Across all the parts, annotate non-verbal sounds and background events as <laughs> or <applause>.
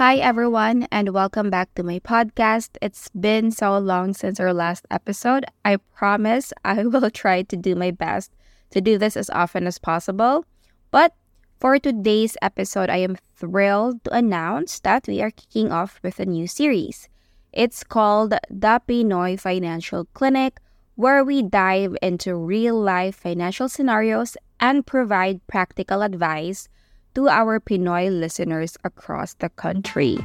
Hi, everyone, and welcome back to my podcast. It's been so long since our last episode. I promise I <laughs> will try to do my best to do this as often as possible. But for today's episode, I am thrilled to announce that we are kicking off with a new series. It's called The Pinoy Financial Clinic, where we dive into real life financial scenarios and provide practical advice to our Pinoy listeners across the country.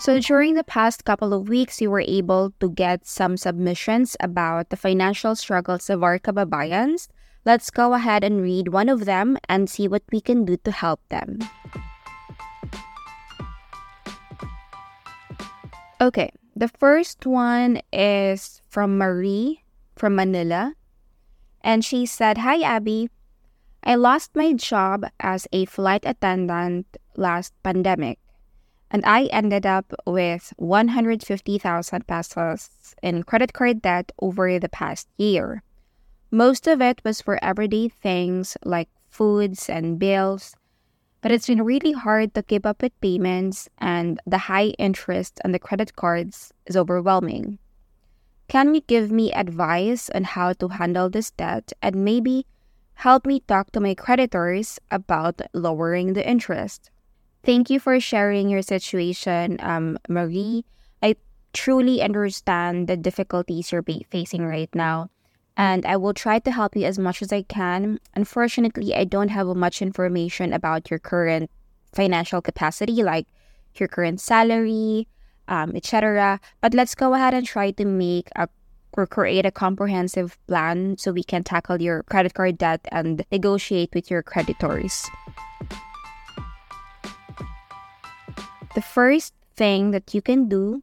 So, during the past couple of weeks, we were able to get some submissions about the financial struggles of our kababayans. Let's go ahead and read one of them and see what we can do to help them. Okay, the first one is from Marie from Manila. And she said, Hi, Abby. I lost my job as a flight attendant last pandemic, and I ended up with 150,000 pesos in credit card debt over the past year. Most of it was for everyday things like foods and bills, but it's been really hard to keep up with payments, and the high interest on the credit cards is overwhelming. Can you give me advice on how to handle this debt and maybe help me talk to my creditors about lowering the interest? Thank you for sharing your situation, um, Marie. I truly understand the difficulties you're facing right now, and I will try to help you as much as I can. Unfortunately, I don't have much information about your current financial capacity, like your current salary, um, etc. But let's go ahead and try to make a or create a comprehensive plan so we can tackle your credit card debt and negotiate with your creditors. The first thing that you can do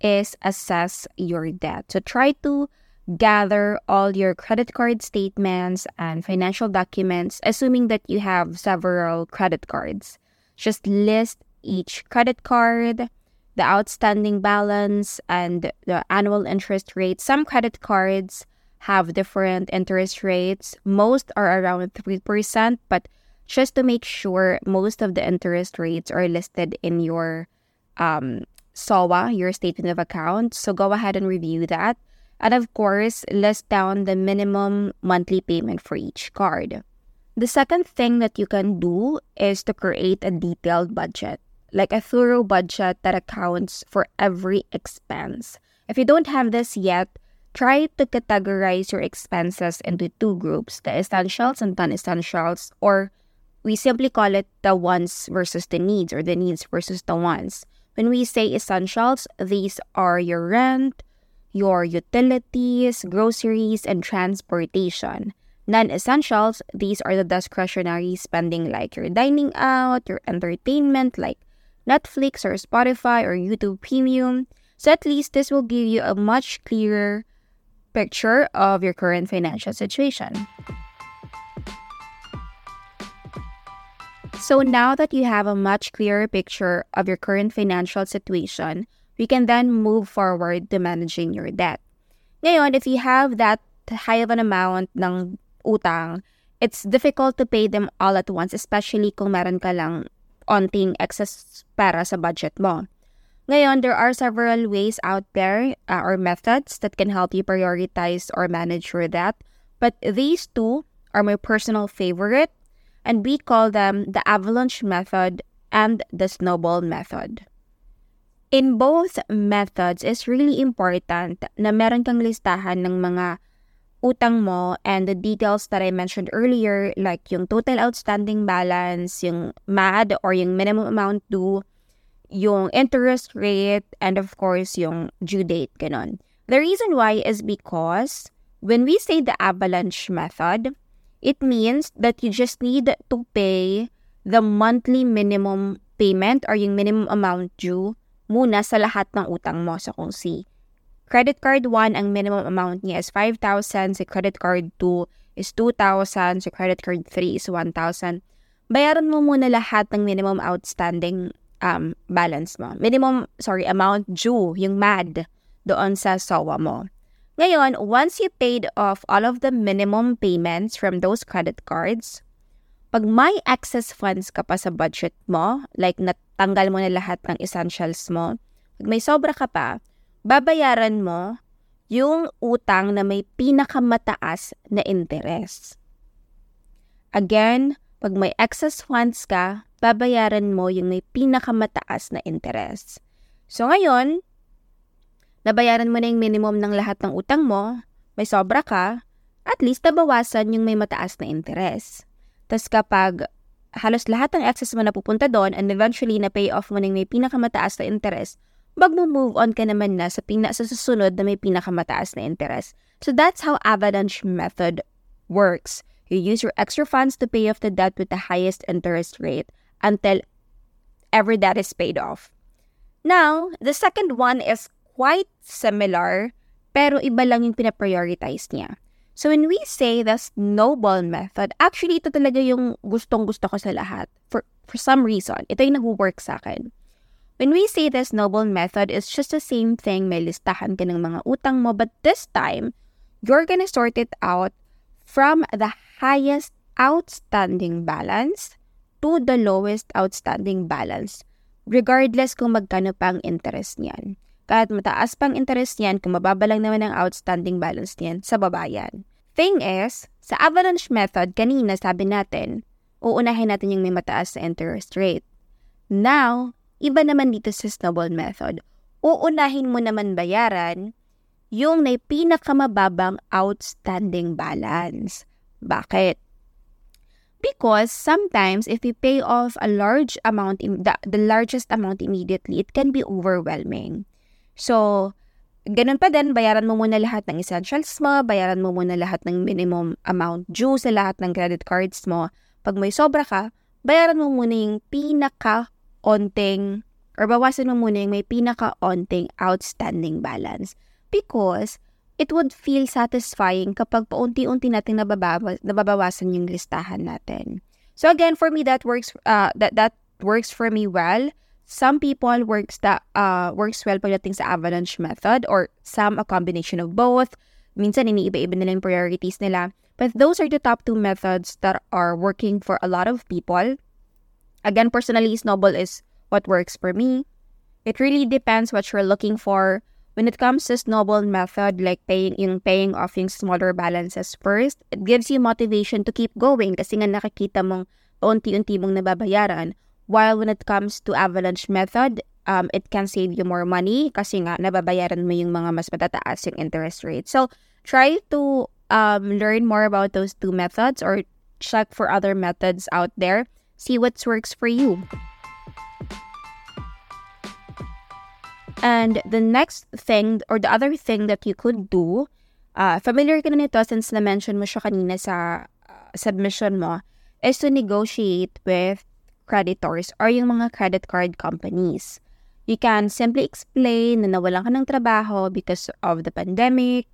is assess your debt. So try to gather all your credit card statements and financial documents, assuming that you have several credit cards. Just list each credit card, the outstanding balance, and the annual interest rate. Some credit cards have different interest rates. Most are around 3%, but just to make sure, most of the interest rates are listed in your um, SOA, your statement of account. So go ahead and review that. And of course, list down the minimum monthly payment for each card. The second thing that you can do is to create a detailed budget like a thorough budget that accounts for every expense. If you don't have this yet, try to categorize your expenses into two groups the essentials and non essentials, or we simply call it the wants versus the needs, or the needs versus the wants. When we say essentials, these are your rent, your utilities, groceries, and transportation. Non essentials, these are the discretionary spending like your dining out, your entertainment like Netflix or Spotify or YouTube Premium. So at least this will give you a much clearer picture of your current financial situation. So now that you have a much clearer picture of your current financial situation, we can then move forward to managing your debt. Ngayon, if you have that high of an amount ng utang, it's difficult to pay them all at once, especially kung meron ka lang onting excess para sa budget mo. Ngayon, there are several ways out there uh, or methods that can help you prioritize or manage your debt. But these two are my personal favorite, and we call them the avalanche method and the snowball method. In both methods, it's really important na meron kang listahan ng mga utang mo and the details that I mentioned earlier, like yung total outstanding balance, yung MAD or yung minimum amount due, yung interest rate, and of course, yung due date, ganon. The reason why is because when we say the avalanche method, it means that you just need to pay the monthly minimum payment or yung minimum amount due muna sa lahat ng utang mo sa kung si Credit card 1, ang minimum amount niya is 5,000. Sa credit card 2 is 2,000. Sa credit card 3 is 1,000. Bayaran mo muna lahat ng minimum outstanding um, balance mo. Minimum, sorry, amount due, yung MAD, doon sa SOA mo. Ngayon, once you paid off all of the minimum payments from those credit cards, pag may excess funds ka pa sa budget mo, like natanggal mo na lahat ng essentials mo, pag may sobra ka pa, babayaran mo yung utang na may pinakamataas na interest. Again, pag may excess funds ka, babayaran mo yung may pinakamataas na interest. So ngayon, nabayaran mo na yung minimum ng lahat ng utang mo, may sobra ka, at least nabawasan yung may mataas na interest. Tapos kapag halos lahat ng excess mo napupunta doon and eventually na pay off mo ng may pinakamataas na interest, mag-move on ka naman na sa, pina sa susunod na may pinakamataas na interest. So that's how avalanche method works. You use your extra funds to pay off the debt with the highest interest rate until every debt is paid off. Now, the second one is quite similar pero iba lang yung pinaprioritize niya. So when we say the snowball method, actually ito talaga yung gustong-gusto ko sa lahat. For, for some reason, ito yung nag-work sa akin. When we say the snowball method, it's just the same thing. May listahan ka ng mga utang mo, but this time, you're gonna sort it out from the highest outstanding balance to the lowest outstanding balance, regardless kung magkano pa ang interest niyan. Kahit mataas pang interest niyan, kung mababa lang naman ang outstanding balance niyan, sa babayan. Thing is, sa avalanche method, kanina sabi natin, uunahin natin yung may mataas na interest rate. Now, iba naman dito sa snowball method. Uunahin mo naman bayaran yung may pinakamababang outstanding balance. Bakit? Because sometimes if you pay off a large amount, the, the largest amount immediately, it can be overwhelming. So, ganun pa din, bayaran mo muna lahat ng essentials mo, bayaran mo muna lahat ng minimum amount due sa lahat ng credit cards mo. Pag may sobra ka, bayaran mo muna yung pinaka-onting or bawasan mo muna yung may pinaka-onting outstanding balance. Because it would feel satisfying kapag paunti-unti natin nababawas, nababawasan yung listahan natin. So again, for me, that works, uh, that, that works for me well Some people works that uh, works well pagdating sa avalanche method or some a combination of both. Minsan iniiba-iba nila yung priorities nila. But those are the top two methods that are working for a lot of people. Again, personally, Snowball is what works for me. It really depends what you're looking for. When it comes to Snowball method, like paying yung paying off yung smaller balances first, it gives you motivation to keep going kasi nga nakikita mong unti-unti mong nababayaran. While when it comes to avalanche method, um, it can save you more money kasi nga nababayaran mo yung mga mas matataas yung interest rate. So, try to um, learn more about those two methods or check for other methods out there. See what works for you. And the next thing or the other thing that you could do, uh, familiar ka na nito since na-mention mo siya kanina sa uh, submission mo, is to negotiate with creditors or yung mga credit card companies. You can simply explain na nawalan ka ng trabaho because of the pandemic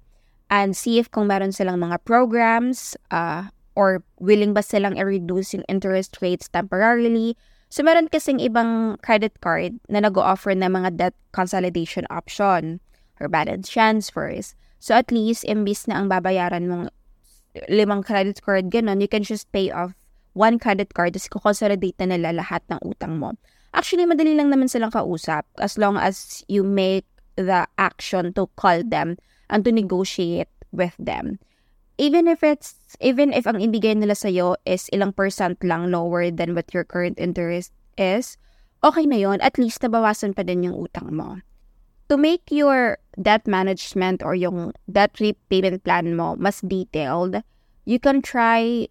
and see if kung meron silang mga programs uh, or willing ba silang i-reduce yung interest rates temporarily. So, meron kasing ibang credit card na nag-offer na mga debt consolidation option or balance transfers. So, at least, imbis na ang babayaran mong limang credit card, ganun, you can just pay off one credit card, tapos kukonsolidate na nila lahat ng utang mo. Actually, madali lang naman silang kausap as long as you make the action to call them and to negotiate with them. Even if it's, even if ang ibigay nila sa'yo is ilang percent lang lower than what your current interest is, okay na yon at least nabawasan pa din yung utang mo. To make your debt management or yung debt repayment plan mo mas detailed, you can try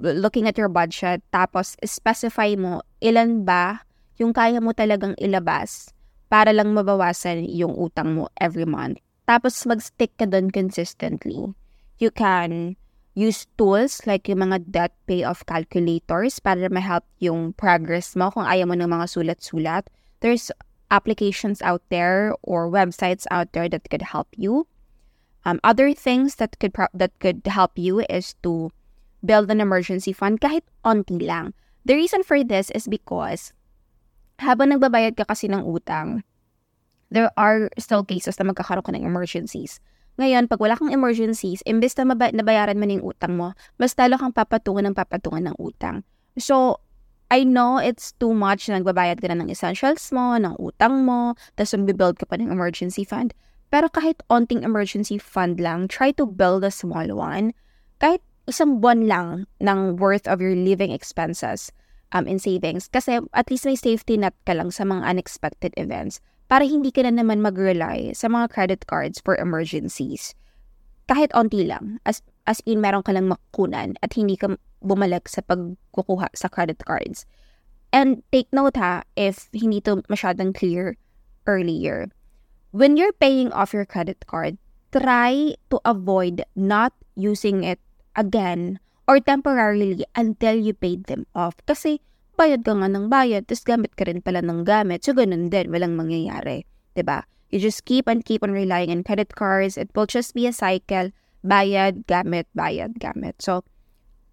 looking at your budget, tapos specify mo ilan ba yung kaya mo talagang ilabas para lang mabawasan yung utang mo every month. Tapos mag-stick ka doon consistently. You can use tools like yung mga debt payoff calculators para ma-help yung progress mo kung ayaw mo ng mga sulat-sulat. There's applications out there or websites out there that could help you. Um, other things that could pro- that could help you is to build an emergency fund kahit onti lang. The reason for this is because habang nagbabayad ka kasi ng utang, there are still cases na magkakaroon ka ng emergencies. Ngayon, pag wala kang emergencies, imbes na maba- nabayaran mo ng utang mo, mas talo kang papatungan ng papatungan ng utang. So, I know it's too much na nagbabayad ka na ng essentials mo, ng utang mo, tapos magbibuild ka pa ng emergency fund. Pero kahit onting emergency fund lang, try to build a small one. Kahit isang buwan lang ng worth of your living expenses um, in savings. Kasi at least may safety net ka lang sa mga unexpected events para hindi ka na naman mag-rely sa mga credit cards for emergencies. Kahit onti lang. As, as in, meron ka lang makukunan at hindi ka bumalik sa pagkukuha sa credit cards. And take note ha, if hindi to masyadong clear earlier. When you're paying off your credit card, try to avoid not using it again or temporarily until you paid them off. Kasi bayad ka nga ng bayad, tapos gamit ka rin pala ng gamit. So, ganun din. Walang mangyayari. ba? Diba? You just keep and keep on relying on credit cards. It will just be a cycle. Bayad, gamit, bayad, gamit. So,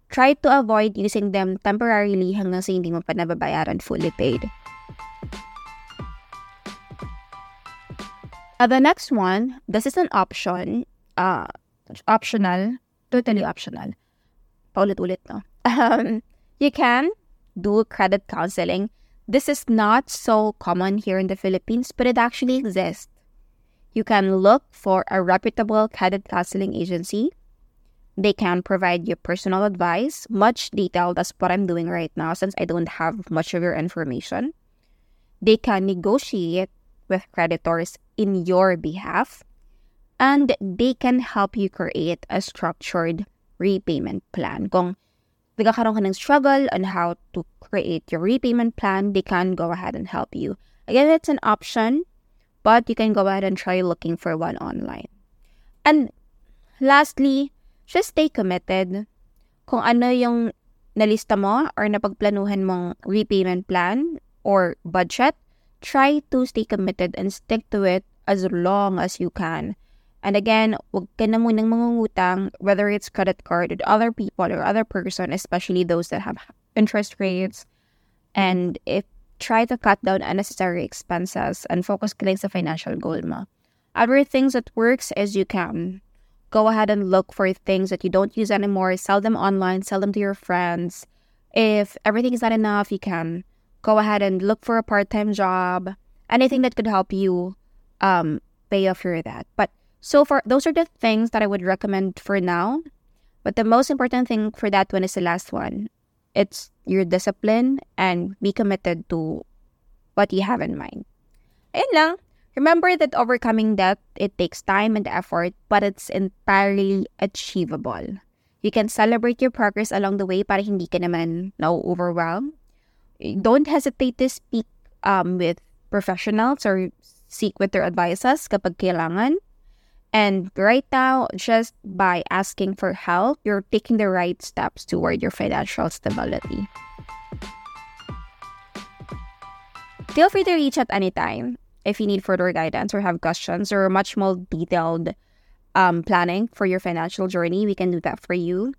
try to avoid using them temporarily hanggang sa hindi mo pa nababayaran fully paid. Uh, the next one, this is an option, uh, optional, totally optional. Paulit-ulit, no? <laughs> Um, you can do credit counseling. This is not so common here in the Philippines, but it actually exists. You can look for a reputable credit counseling agency. They can provide you personal advice, much detailed as what I'm doing right now since I don't have much of your information. They can negotiate with creditors in your behalf, and they can help you create a structured repayment plan. Kung nagkakaroon ka ng struggle on how to create your repayment plan, they can go ahead and help you. Again, it's an option, but you can go ahead and try looking for one online. And lastly, just stay committed. Kung ano yung nalista mo or napagplanuhan mong repayment plan or budget, try to stay committed and stick to it as long as you can. And again, wag ka na munang mangungutang, whether it's credit card or other people or other person, especially those that have interest rates. And if try to cut down unnecessary expenses and focus ka sa financial goal mo. Other things that works is you can go ahead and look for things that you don't use anymore, sell them online, sell them to your friends. If everything is not enough, you can go ahead and look for a part-time job, anything that could help you um, pay off your debt. But so far, those are the things that I would recommend for now. But the most important thing for that one is the last one. It's your discipline and be committed to what you have in mind. Ayun lang. Remember that overcoming debt, it takes time and effort, but it's entirely achievable. You can celebrate your progress along the way para hindi ka naman na-overwhelm. Don't hesitate to speak um, with professionals or seek with their advisors kapag kailangan. And right now, just by asking for help, you're taking the right steps toward your financial stability. Feel free to reach at any time if you need further guidance or have questions or much more detailed um, planning for your financial journey. We can do that for you.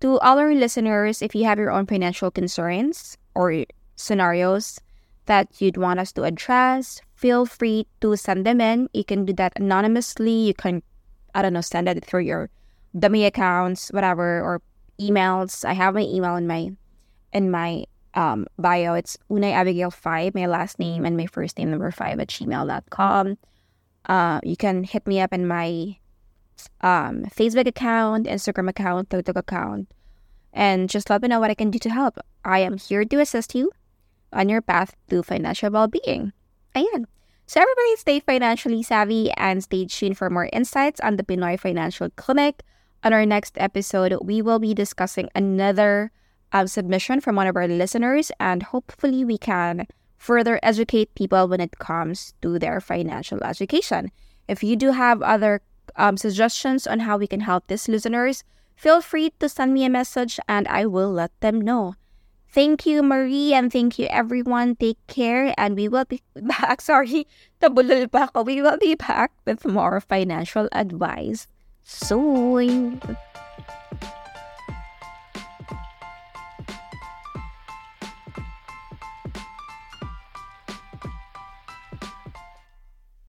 To all our listeners, if you have your own financial concerns or scenarios that you'd want us to address, feel free to send them in. You can do that anonymously. You can, I don't know, send it through your dummy accounts, whatever, or emails. I have my email in my in my um, bio. It's Unay Abegail 5, my last name and my first name number 5 at gmail.com. Uh, you can hit me up in my um, Facebook account, Instagram account, TikTok account, and just let me know what I can do to help. I am here to assist you on your path to financial well-being. Ayan. So everybody stay financially savvy and stay tuned for more insights on the Pinoy Financial Clinic. On our next episode, we will be discussing another um, submission from one of our listeners, and hopefully we can further educate people when it comes to their financial education. If you do have other um, suggestions on how we can help these listeners, feel free to send me a message and I will let them know. Thank you, Marie, and thank you, everyone. Take care, and we will be <laughs> back. Sorry, <laughs> tabulol pa ako. We will be back with more financial advice soon.